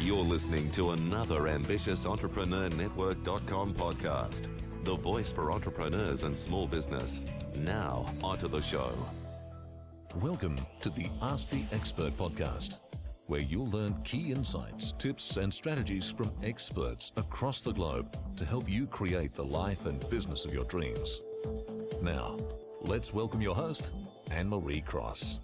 You're listening to another ambitious Entrepreneur Network.com podcast, the voice for entrepreneurs and small business. Now, onto the show. Welcome to the Ask the Expert podcast, where you'll learn key insights, tips, and strategies from experts across the globe to help you create the life and business of your dreams. Now, let's welcome your host, Anne Marie Cross.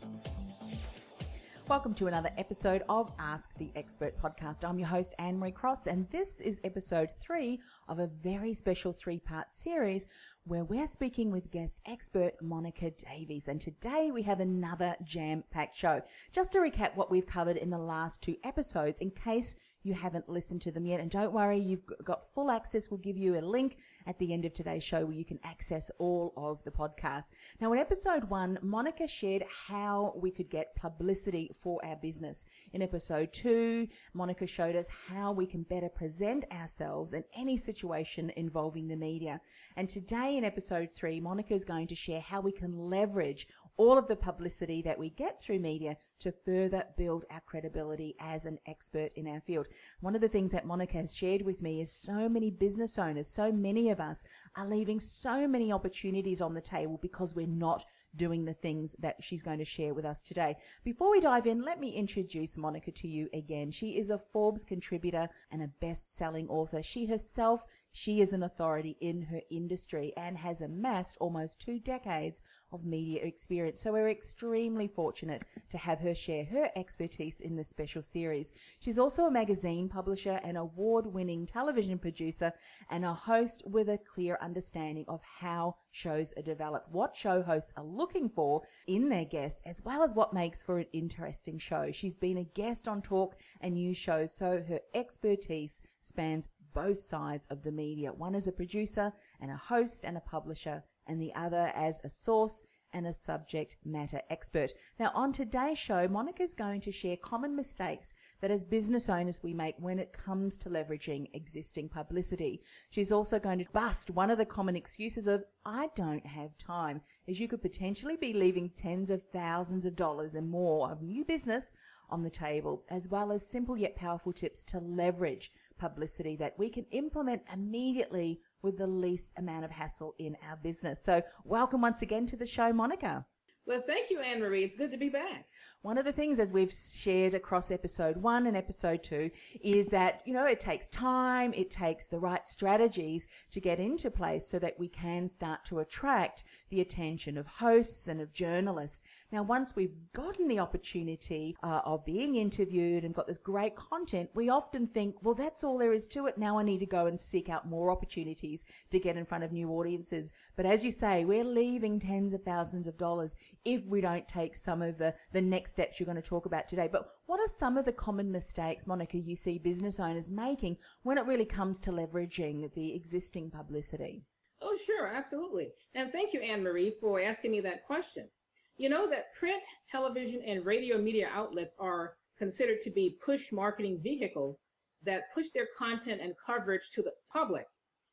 Welcome to another episode of Ask the Expert podcast. I'm your host, Anne Marie Cross, and this is episode three of a very special three part series where we're speaking with guest expert Monica Davies. And today we have another jam packed show. Just to recap what we've covered in the last two episodes, in case you haven't listened to them yet. And don't worry, you've got full access. We'll give you a link at the end of today's show where you can access all of the podcasts. Now, in episode one, Monica shared how we could get publicity for our business. In episode two, Monica showed us how we can better present ourselves in any situation involving the media. And today in episode three, Monica is going to share how we can leverage all of the publicity that we get through media to further build our credibility as an expert in our field. One of the things that Monica has shared with me is so many business owners, so many of us are leaving so many opportunities on the table because we're not doing the things that she's going to share with us today. Before we dive in, let me introduce Monica to you again. She is a Forbes contributor and a best-selling author. She herself, she is an authority in her industry and has amassed almost two decades of media experience. So we're extremely fortunate to have her share her expertise in this special series. She's also a magazine publisher, an award-winning television producer, and a host with a clear understanding of how shows are developed, what show hosts are looking for in their guests, as well as what makes for an interesting show. She's been a guest on talk and news shows, so her expertise spans both sides of the media. One as a producer and a host and a publisher, and the other as a source and a subject matter expert. Now, on today's show, Monica is going to share common mistakes that as business owners we make when it comes to leveraging existing publicity. She's also going to bust one of the common excuses of, I don't have time, as you could potentially be leaving tens of thousands of dollars and more of new business on the table, as well as simple yet powerful tips to leverage publicity that we can implement immediately with the least amount of hassle in our business. So welcome once again to the show, Monica. Well, thank you, Anne Marie. It's good to be back. One of the things, as we've shared across episode one and episode two, is that, you know, it takes time, it takes the right strategies to get into place so that we can start to attract the attention of hosts and of journalists. Now, once we've gotten the opportunity uh, of being interviewed and got this great content, we often think, well, that's all there is to it. Now I need to go and seek out more opportunities to get in front of new audiences. But as you say, we're leaving tens of thousands of dollars if we don't take some of the, the next steps you're going to talk about today. But what are some of the common mistakes, Monica, you see business owners making when it really comes to leveraging the existing publicity? Oh, sure, absolutely. And thank you, Anne Marie, for asking me that question. You know that print, television, and radio media outlets are considered to be push marketing vehicles that push their content and coverage to the public.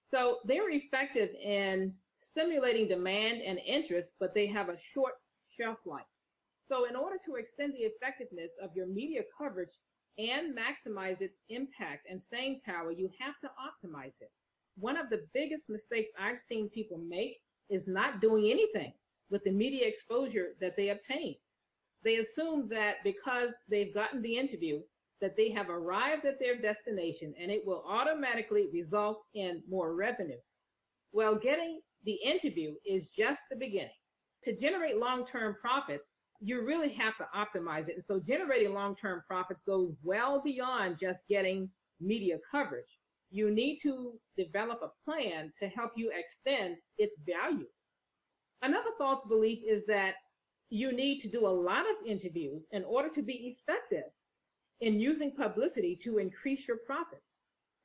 So they're effective in stimulating demand and interest, but they have a short shelf life. So in order to extend the effectiveness of your media coverage and maximize its impact and staying power, you have to optimize it. One of the biggest mistakes I've seen people make is not doing anything with the media exposure that they obtain. They assume that because they've gotten the interview, that they have arrived at their destination and it will automatically result in more revenue. Well, getting the interview is just the beginning to generate long-term profits, you really have to optimize it. And so generating long-term profits goes well beyond just getting media coverage. You need to develop a plan to help you extend its value. Another false belief is that you need to do a lot of interviews in order to be effective in using publicity to increase your profits.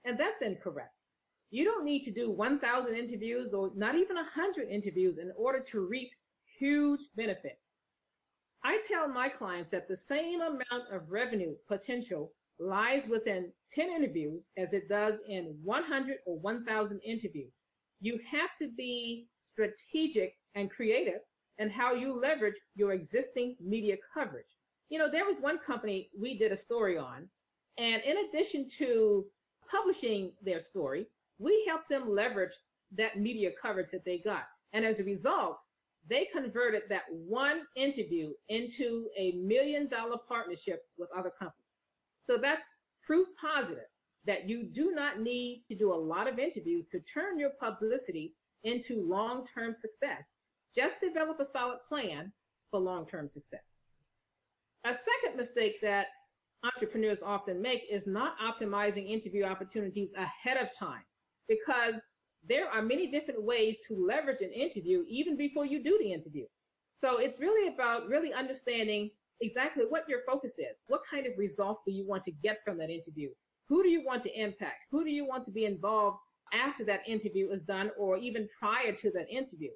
And that's incorrect. You don't need to do 1,000 interviews or not even 100 interviews in order to reap huge benefits. I tell my clients that the same amount of revenue potential lies within 10 interviews as it does in 100 or 1,000 interviews. You have to be strategic and creative in how you leverage your existing media coverage. You know, there was one company we did a story on, And in addition to publishing their story, we helped them leverage that media coverage that they got. And as a result, they converted that one interview into a million dollar partnership with other companies. So that's proof positive that you do not need to do a lot of interviews to turn your publicity into long term success. Just develop a solid plan for long term success. A second mistake that entrepreneurs often make is not optimizing interview opportunities ahead of time because there are many different ways to leverage an interview even before you do the interview. So it's really about really understanding exactly what your focus is. What kind of results do you want to get from that interview? Who do you want to impact? Who do you want to be involved after that interview is done or even prior to that interview?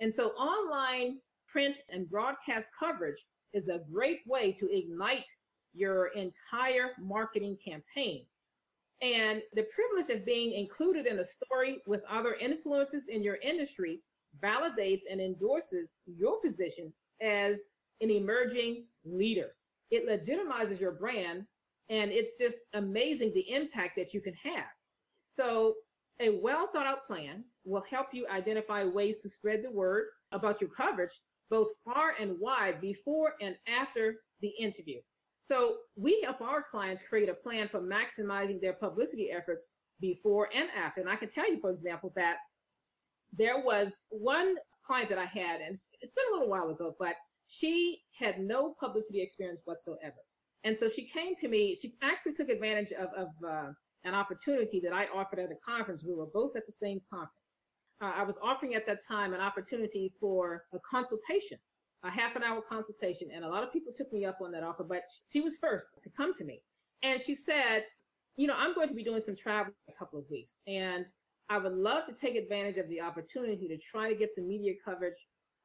And so online print and broadcast coverage is a great way to ignite your entire marketing campaign. And the privilege of being included in a story with other influencers in your industry validates and endorses your position as an emerging leader. It legitimizes your brand, and it's just amazing the impact that you can have. So, a well thought out plan will help you identify ways to spread the word about your coverage, both far and wide, before and after the interview. So we help our clients create a plan for maximizing their publicity efforts before and after. And I can tell you, for example, that there was one client that I had, and it's been a little while ago, but she had no publicity experience whatsoever. And so she came to me, she actually took advantage of, of uh, an opportunity that I offered at a conference. We were both at the same conference. Uh, I was offering at that time an opportunity for a consultation a half an hour consultation. And a lot of people took me up on that offer, but she was first to come to me. And she said, you know, I'm going to be doing some travel a couple of weeks. And I would love to take advantage of the opportunity to try to get some media coverage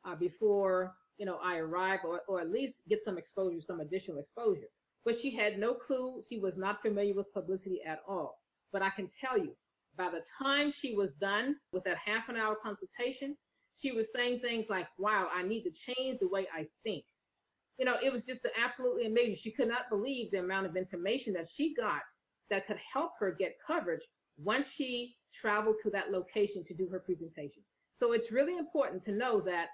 uh, before, you know, I arrive or, or at least get some exposure, some additional exposure. But she had no clue. She was not familiar with publicity at all. But I can tell you, by the time she was done with that half an hour consultation, she was saying things like, wow, I need to change the way I think. You know, it was just absolutely amazing. She could not believe the amount of information that she got that could help her get coverage once she traveled to that location to do her presentations. So it's really important to know that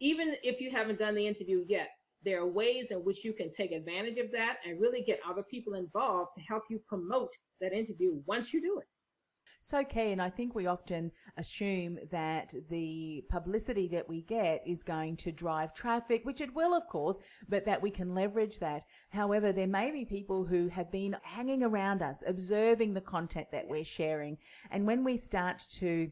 even if you haven't done the interview yet, there are ways in which you can take advantage of that and really get other people involved to help you promote that interview once you do it. So key, and I think we often assume that the publicity that we get is going to drive traffic, which it will, of course, but that we can leverage that. However, there may be people who have been hanging around us, observing the content that we're sharing, and when we start to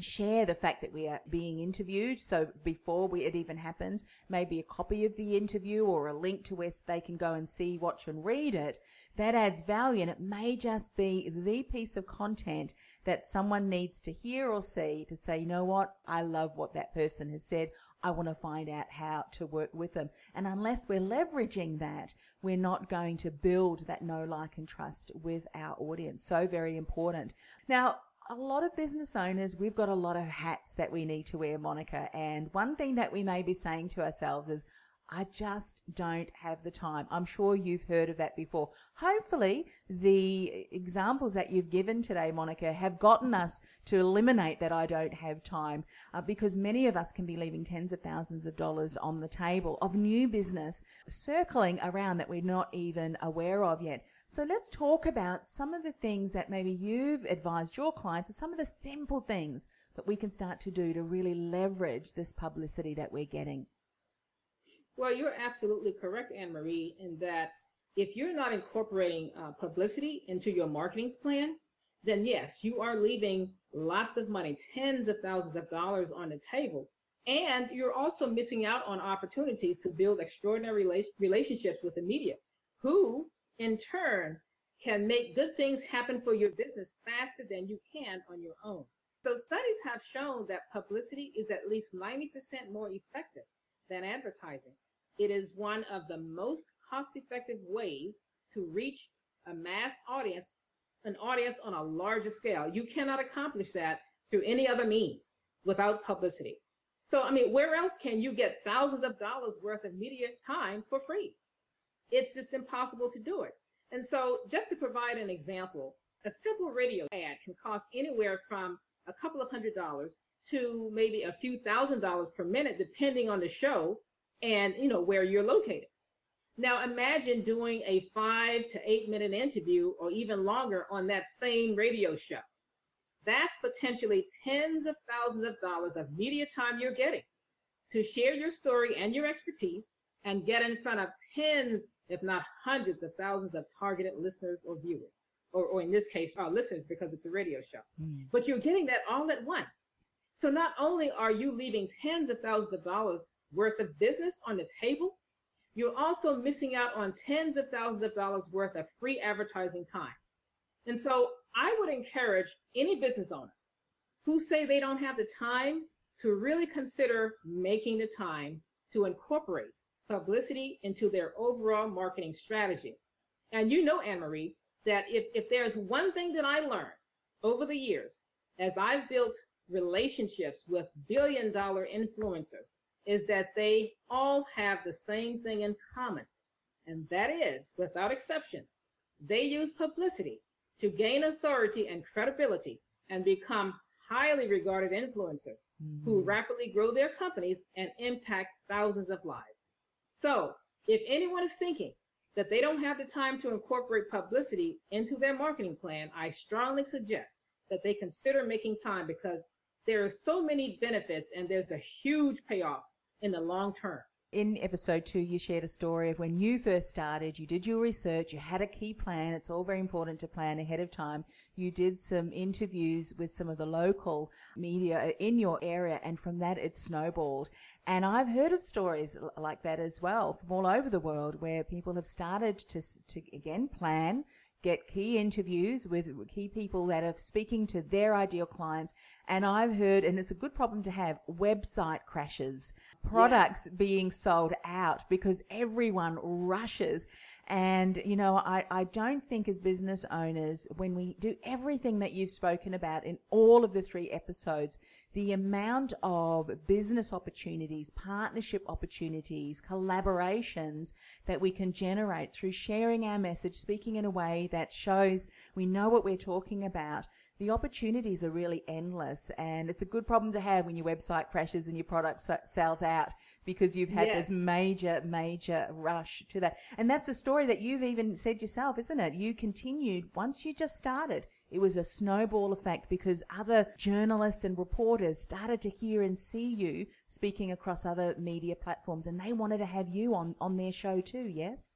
share the fact that we are being interviewed. So before we, it even happens, maybe a copy of the interview or a link to where they can go and see, watch and read it. That adds value and it may just be the piece of content that someone needs to hear or see to say, you know what? I love what that person has said. I want to find out how to work with them. And unless we're leveraging that, we're not going to build that know, like, and trust with our audience. So very important. Now, a lot of business owners, we've got a lot of hats that we need to wear, Monica. And one thing that we may be saying to ourselves is, I just don't have the time. I'm sure you've heard of that before. Hopefully, the examples that you've given today, Monica, have gotten us to eliminate that I don't have time uh, because many of us can be leaving tens of thousands of dollars on the table of new business circling around that we're not even aware of yet. So let's talk about some of the things that maybe you've advised your clients or some of the simple things that we can start to do to really leverage this publicity that we're getting. Well, you're absolutely correct, Anne Marie, in that if you're not incorporating uh, publicity into your marketing plan, then yes, you are leaving lots of money, tens of thousands of dollars on the table. And you're also missing out on opportunities to build extraordinary rela- relationships with the media, who in turn can make good things happen for your business faster than you can on your own. So studies have shown that publicity is at least 90% more effective than advertising. It is one of the most cost effective ways to reach a mass audience, an audience on a larger scale. You cannot accomplish that through any other means without publicity. So, I mean, where else can you get thousands of dollars worth of media time for free? It's just impossible to do it. And so, just to provide an example, a simple radio ad can cost anywhere from a couple of hundred dollars to maybe a few thousand dollars per minute, depending on the show and you know where you're located. Now imagine doing a five to eight minute interview or even longer on that same radio show. That's potentially tens of thousands of dollars of media time you're getting to share your story and your expertise and get in front of tens, if not hundreds of thousands of targeted listeners or viewers, or, or in this case, our listeners because it's a radio show. Mm. But you're getting that all at once. So not only are you leaving tens of thousands of dollars worth of business on the table, you're also missing out on tens of thousands of dollars worth of free advertising time. And so I would encourage any business owner who say they don't have the time to really consider making the time to incorporate publicity into their overall marketing strategy. And you know, Anne Marie, that if, if there's one thing that I learned over the years as I've built relationships with billion dollar influencers, is that they all have the same thing in common. And that is, without exception, they use publicity to gain authority and credibility and become highly regarded influencers mm-hmm. who rapidly grow their companies and impact thousands of lives. So, if anyone is thinking that they don't have the time to incorporate publicity into their marketing plan, I strongly suggest that they consider making time because there are so many benefits and there's a huge payoff in the long term in episode two, you shared a story of when you first started, you did your research, you had a key plan. It's all very important to plan ahead of time. You did some interviews with some of the local media in your area, and from that, it snowballed. And I've heard of stories like that as well from all over the world where people have started to, to again, plan, get key interviews with key people that are speaking to their ideal clients. And I've heard, and it's a good problem to have, website crashes, products yes. being sold out because everyone rushes. And, you know, I, I don't think as business owners, when we do everything that you've spoken about in all of the three episodes, the amount of business opportunities, partnership opportunities, collaborations that we can generate through sharing our message, speaking in a way that shows we know what we're talking about, the opportunities are really endless and it's a good problem to have when your website crashes and your product sells out because you've had yes. this major major rush to that and that's a story that you've even said yourself isn't it you continued once you just started it was a snowball effect because other journalists and reporters started to hear and see you speaking across other media platforms and they wanted to have you on on their show too yes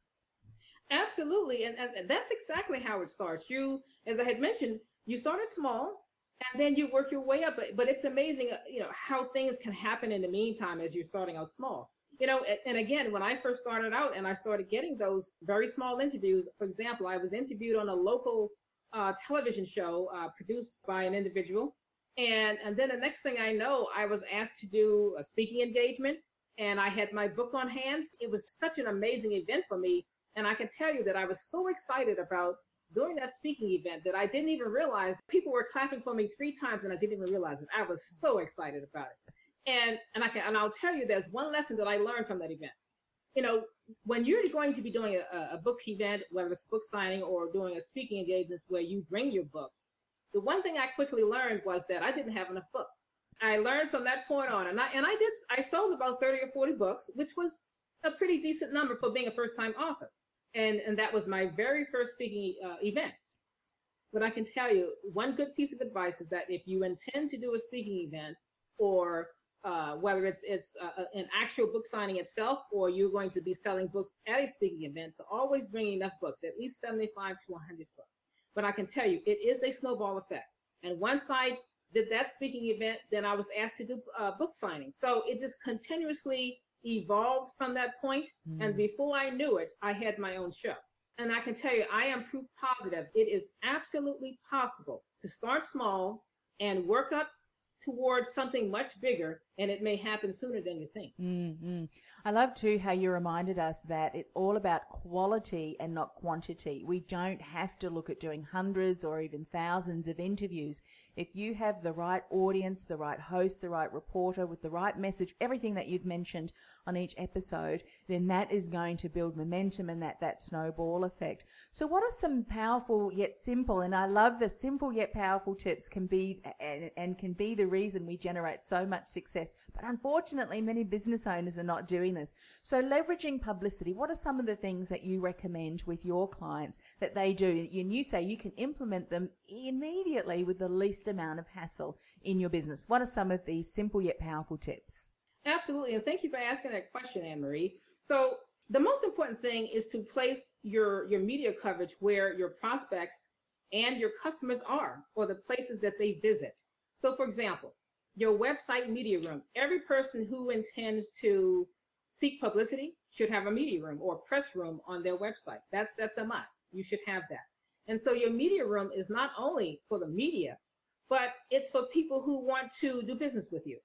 Absolutely. And, and that's exactly how it starts. You, as I had mentioned, you started small and then you work your way up but, but it's amazing uh, you know how things can happen in the meantime as you're starting out small. You know and again when i first started out and i started getting those very small interviews for example i was interviewed on a local uh, television show uh, produced by an individual. And and then the next thing i know i was asked to do a speaking engagement and i had my book on hands it was such an amazing event for me and i can tell you that i was so excited about during that speaking event that I didn't even realize people were clapping for me three times and I didn't even realize it. I was so excited about it. And and I can and I'll tell you there's one lesson that I learned from that event. You know, when you're going to be doing a, a book event, whether it's book signing or doing a speaking engagement where you bring your books, the one thing I quickly learned was that I didn't have enough books. I learned from that point on, and I and I did I sold about 30 or 40 books, which was a pretty decent number for being a first time author and and that was my very first speaking uh, event. But I can tell you one good piece of advice is that if you intend to do a speaking event, or uh, whether it's it's uh, uh, an actual book signing itself, or you're going to be selling books at a speaking event, to always bring enough books, at least 75 to 100 books. But I can tell you, it is a snowball effect. And once I did that speaking event, then I was asked to do uh, book signing. So it just continuously evolved from that point, mm. And before I knew it, I had my own show. And I can tell you, I am proof positive. It is absolutely possible to start small and work up towards something much bigger and it may happen sooner than you think. Mm-hmm. I love too how you reminded us that it's all about quality and not quantity. We don't have to look at doing hundreds or even thousands of interviews. If you have the right audience, the right host, the right reporter with the right message, everything that you've mentioned on each episode, then that is going to build momentum and that, that snowball effect. So what are some powerful yet simple, and I love the simple yet powerful tips can be, and, and can be the reason we generate so much success. But unfortunately, many business owners are not doing this. So leveraging publicity, what are some of the things that you recommend with your clients that they do? And you say you can implement them immediately with the least amount of hassle in your business. What are some of these simple yet powerful tips? Absolutely. And thank you for asking that question, Anne Marie. So the most important thing is to place your, your media coverage where your prospects and your customers are or the places that they visit. So for example, your website media room, every person who intends to seek publicity should have a media room or press room on their website. That's that's a must. You should have that. And so your media room is not only for the media, but it's for people who want to do business with you,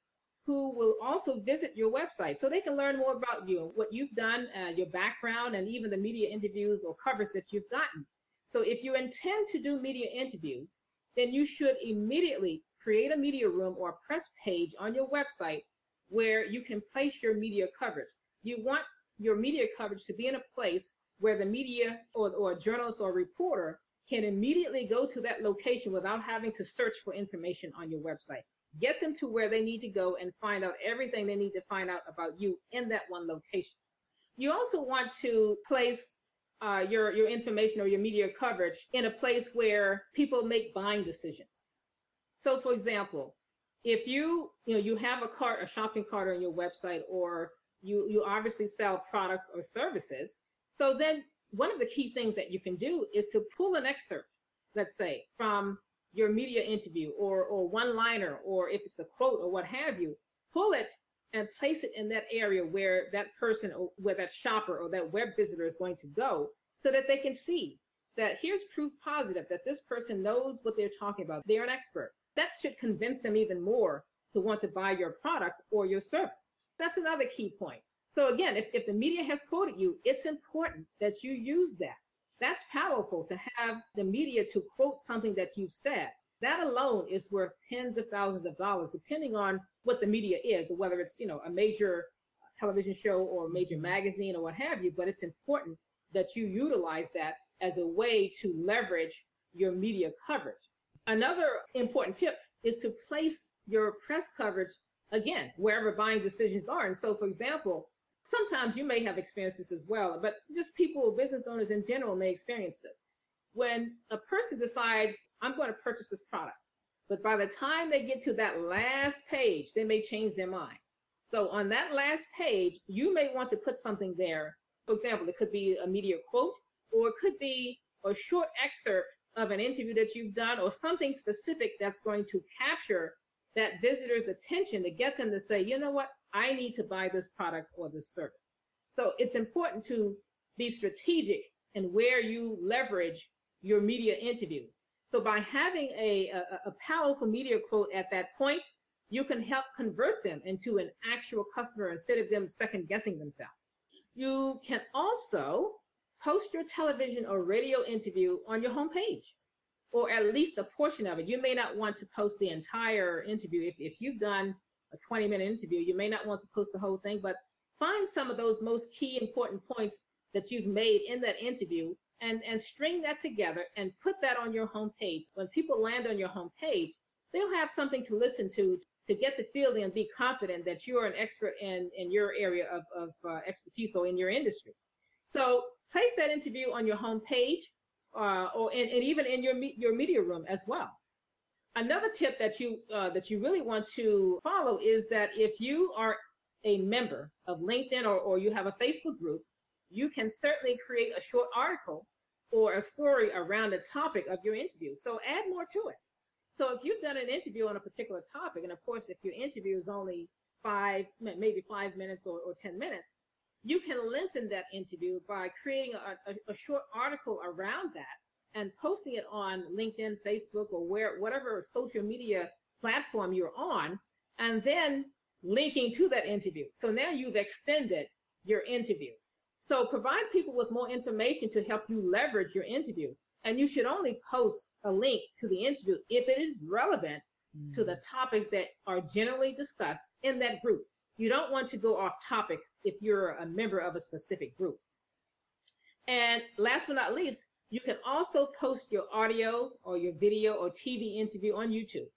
who will also visit your website so they can learn more about you, what you've done, uh, your background, and even the media interviews or covers that you've gotten. So if you intend to do media interviews, then you should immediately create a media room or a press page on your website where you can place your media coverage. You want your media coverage to be in a place where the media or, or journalist or reporter can immediately go to that location without having to search for information on your website. Get them to where they need to go and find out everything they need to find out about you in that one location. You also want to place uh, your, your information or your media coverage in a place where people make buying decisions. So for example, if you, you know, you have a cart, a shopping cart on your website, or you, you obviously sell products or services. So then one of the key things that you can do is to pull an excerpt, let's say, from your media interview or, or one liner, or if it's a quote or what have you, pull it and place it in that area where that person or where that shopper or that web visitor is going to go so that they can see that here's proof positive that this person knows what they're talking about. They're an expert. That should convince them even more to want to buy your product or your service. That's another key point. So again, if, if the media has quoted you, it's important that you use that. That's powerful to have the media to quote something that you've said. That alone is worth tens of thousands of dollars, depending on what the media is, or whether it's, you know, a major television show or a major mm-hmm. magazine or what have you. But it's important that you utilize that as a way to leverage your media coverage. Another important tip is to place your press coverage again wherever buying decisions are. And so, for example, sometimes you may have experienced this as well, but just people, business owners in general may experience this. When a person decides, I'm going to purchase this product, but by the time they get to that last page, they may change their mind. So on that last page, you may want to put something there. For example, it could be a media quote, or it could be a short excerpt of an interview that you've done, or something specific that's going to capture that visitor's attention to get them to say, you know what, I need to buy this product or this service. So it's important to be strategic in where you leverage your media interviews. So by having a, a, a, powerful media quote at that point, you can help convert them into an actual customer instead of them second guessing themselves. You can also post your television or radio interview on your homepage or at least a portion of it. You may not want to post the entire interview. If, if you've done a 20 minute interview, you may not want to post the whole thing, but find some of those most key important points that you've made in that interview and, and string that together and put that on your homepage. When people land on your homepage, they'll have something to listen to to get the feeling and be confident that you're an expert in, in your area of, of uh, expertise or in your industry. So place that interview on your homepage uh, or and, and even in your your media room as well. Another tip that you uh, that you really want to follow is that if you are a member of LinkedIn or, or you have a Facebook group, you can certainly create a short article or a story around the topic of your interview. So add more to it. So if you've done an interview on a particular topic, and of course, if your interview is only five, maybe five minutes or, or 10 minutes, you can lengthen that interview by creating a, a, a, short article around that and posting it on LinkedIn, Facebook, or where whatever social media platform you're on, and then linking to that interview. So now you've extended your interview. So provide people with more information to help you leverage your interview. And you should only post a link to the interview if it is relevant mm. to the topics that are generally discussed in that group. You don't want to go off topic if you're a member of a specific group. And last but not least, you can also post your audio or your video or TV interview on YouTube.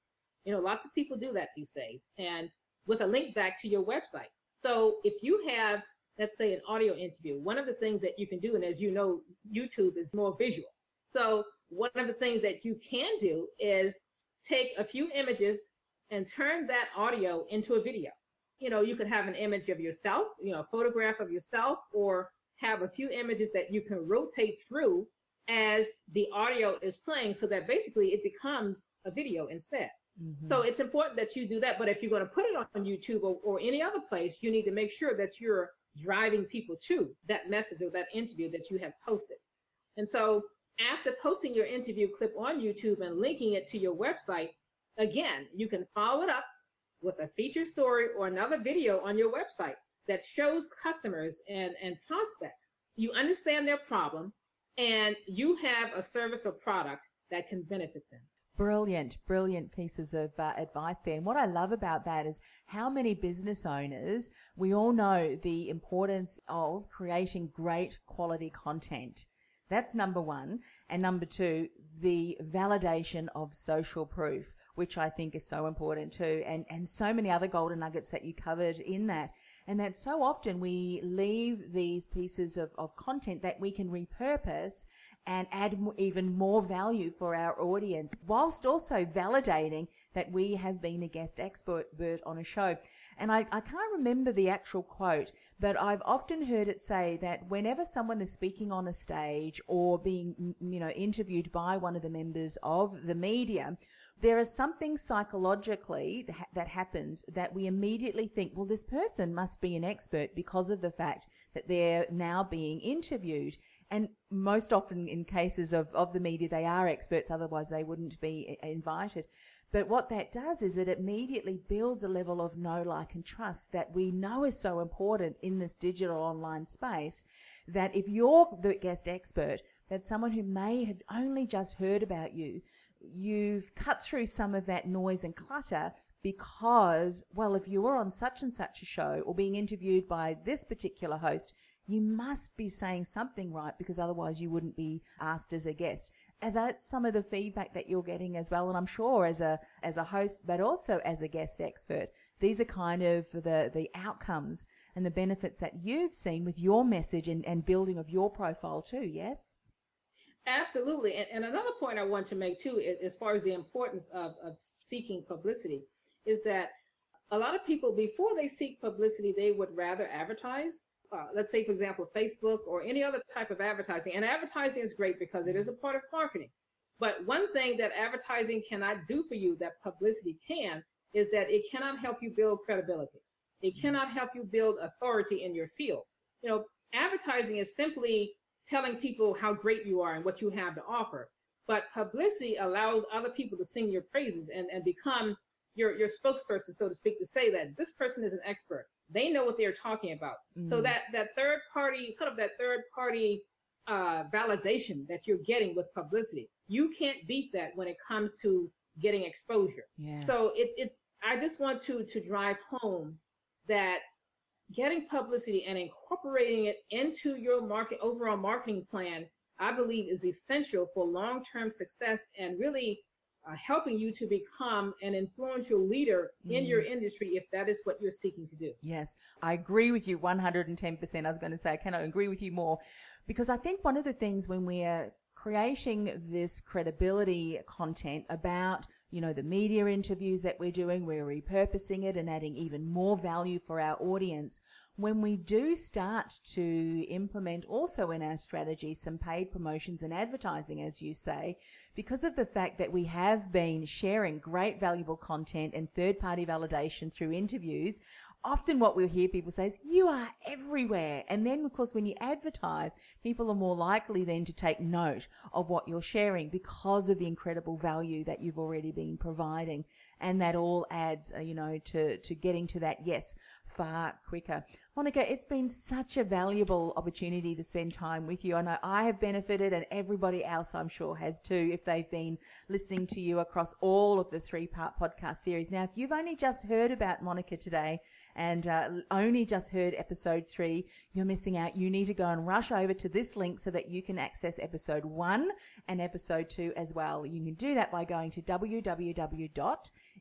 You know, lots of people do that these days and with a link back to your website. So if you have, let's say, an audio interview, one of the things that you can do, and as you know, YouTube is more visual. So one of the things that you can do is take a few images and turn that audio into a video. You know, you could have an image of yourself, you know, a photograph of yourself, or have a few images that you can rotate through as the audio is playing so that basically it becomes a video instead. Mm-hmm. So it's important that you do that. But if you're going to put it on YouTube or, or any other place, you need to make sure that you're driving people to that message or that interview that you have posted. And so after posting your interview clip on YouTube and linking it to your website, again, you can follow it up with a feature story or another video on your website that shows customers and, and prospects you understand their problem and you have a service or product that can benefit them. Brilliant, brilliant pieces of uh, advice there. And what I love about that is how many business owners, we all know the importance of creating great quality content. That's number one. And number two, the validation of social proof, which I think is so important too. And, and so many other golden nuggets that you covered in that and that so often we leave these pieces of, of content that we can repurpose and add even more value for our audience, whilst also validating that we have been a guest expert on a show. And I, I can't remember the actual quote, but I've often heard it say that whenever someone is speaking on a stage or being, you know, interviewed by one of the members of the media, there is something psychologically that happens that we immediately think, well, this person must be an expert because of the fact that they're now being interviewed. And most often in cases of, of the media, they are experts, otherwise they wouldn't be invited. But what that does is it immediately builds a level of know, like, and trust that we know is so important in this digital online space that if you're the guest expert, that someone who may have only just heard about you you've cut through some of that noise and clutter because, well, if you were on such and such a show or being interviewed by this particular host, you must be saying something right because otherwise you wouldn't be asked as a guest. And that's some of the feedback that you're getting as well. And I'm sure as a, as a host, but also as a guest expert, these are kind of the, the outcomes and the benefits that you've seen with your message and, and building of your profile too. Yes? Absolutely. And, and another point I want to make too, as far as the importance of, of seeking publicity, is that a lot of people, before they seek publicity, they would rather advertise. Uh, let's say, for example, Facebook or any other type of advertising. And advertising is great because it is a part of marketing. But one thing that advertising cannot do for you that publicity can is that it cannot help you build credibility. It cannot help you build authority in your field. You know, advertising is simply telling people how great you are and what you have to offer. But publicity allows other people to sing your praises and, and become your, your spokesperson, so to speak, to say that this person is an expert. They know what they're talking about. Mm-hmm. So that, that third party, sort of that third party uh, validation that you're getting with publicity, you can't beat that when it comes to getting exposure. Yes. So it's, it's, I just want to, to drive home that getting publicity and incorporating it into your market overall marketing plan, I believe is essential for long-term success and really uh, helping you to become an influential leader in mm. your industry if that is what you're seeking to do. Yes, I agree with you 110%. I was going to say, I cannot agree with you more because I think one of the things when we are creating this credibility content about you know, the media interviews that we're doing, we're repurposing it and adding even more value for our audience. When we do start to implement also in our strategy some paid promotions and advertising, as you say, because of the fact that we have been sharing great valuable content and third party validation through interviews, often what we'll hear people say is, you are everywhere. And then, of course, when you advertise, people are more likely then to take note of what you're sharing because of the incredible value that you've already been providing. And that all adds, uh, you know, to, to getting to that yes far quicker. Monica, it's been such a valuable opportunity to spend time with you. I know I have benefited and everybody else I'm sure has too if they've been listening to you across all of the three part podcast series. Now, if you've only just heard about Monica today and uh, only just heard episode three, you're missing out. You need to go and rush over to this link so that you can access episode one and episode two as well. You can do that by going to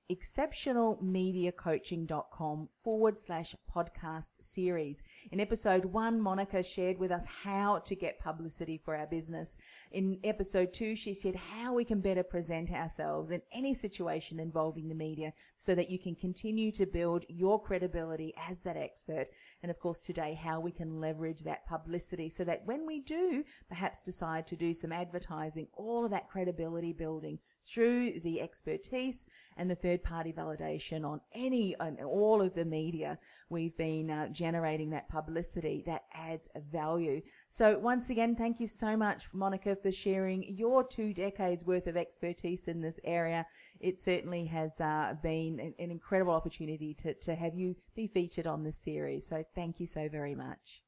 www.exceptionalmediacoaching.com forward slash podcast series. In episode one, Monica shared with us how to get publicity for our business. In episode two, she said how we can better present ourselves in any situation involving the media so that you can continue to build your credibility as that expert. And of course, today, how we can leverage that publicity so that when we do perhaps decide to do some advertising, all of that credibility building through the expertise and the third party validation on any and all of the media we've been uh, generating that publicity that adds value. So once again thank you so much monica for sharing your two decades worth of expertise in this area. It certainly has uh, been an, an incredible opportunity to, to have you be featured on this series. So thank you so very much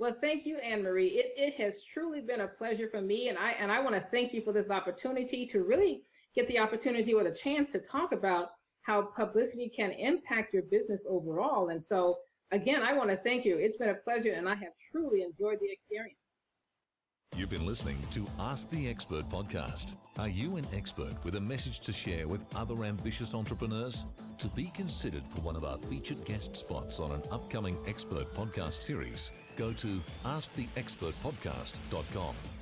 well, thank you, Anne Marie. It, it has truly been a pleasure for me, and I and I want to thank you for this opportunity to really get the opportunity or the chance to talk about how publicity can impact your business overall. And so, again, I want to thank you. It's been a pleasure, and I have truly enjoyed the experience. You've been listening to Ask the Expert podcast. Are you an expert with a message to share with other ambitious entrepreneurs? To be considered for one of our featured guest spots on an upcoming expert podcast series, go to asktheexpertpodcast.com.